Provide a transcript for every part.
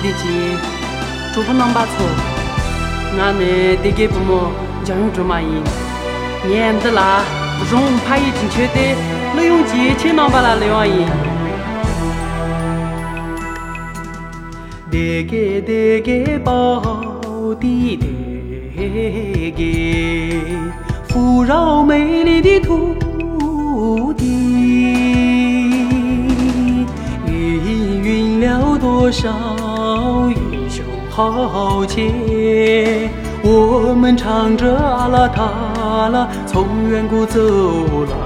姐，祝福啷把错，俺呢得给父母教育住嘛伊，年的啦，容怕已经缺的，利用节去啷把那利用伊。得给得给宝地得给，富饶美丽的土地，孕育了多少。豪杰，我们唱着阿拉塔拉从远古走来，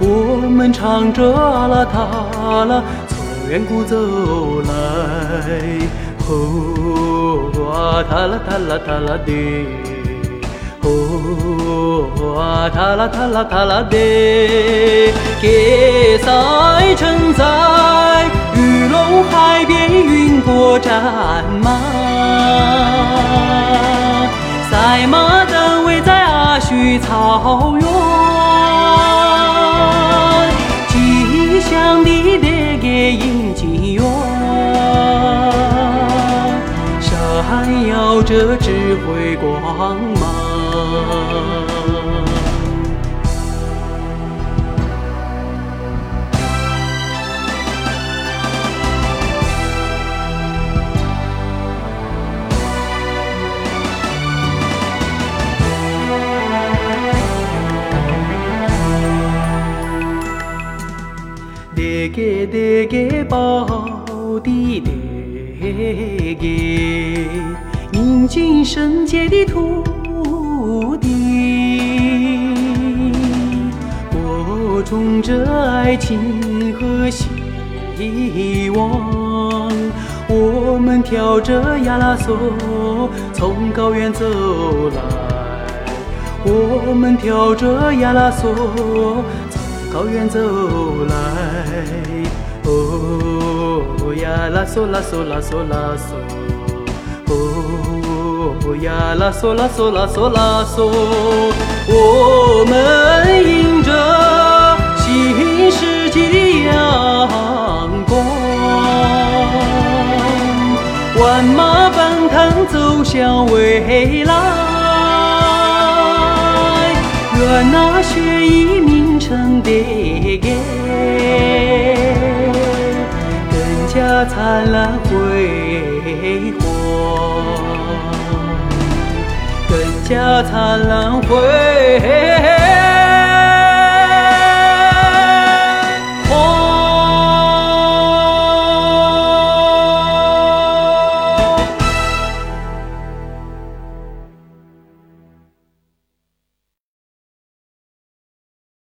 我们唱着阿拉塔拉从远古走来。哦啊塔拉塔拉塔拉的，哦啊塔拉塔拉塔拉的，给赛战马，赛马灯围在阿须草原，吉祥的那个迎金元，闪耀着智慧光芒。得给得给宝地得给，宁静圣洁的土地，播种着爱情和希望。我们跳着亚拉索从高原走来，我们跳着亚拉索。高原走来，哦呀啦嗦啦嗦啦嗦啦嗦，哦呀啦嗦啦嗦啦嗦啦嗦，我们迎着新世纪的阳光，万马奔腾走向未来，愿那雪灿烂辉煌，更加灿烂辉。